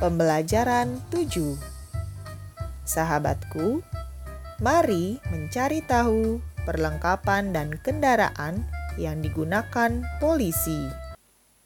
Pembelajaran 7 Sahabatku, mari mencari tahu perlengkapan dan kendaraan yang digunakan polisi.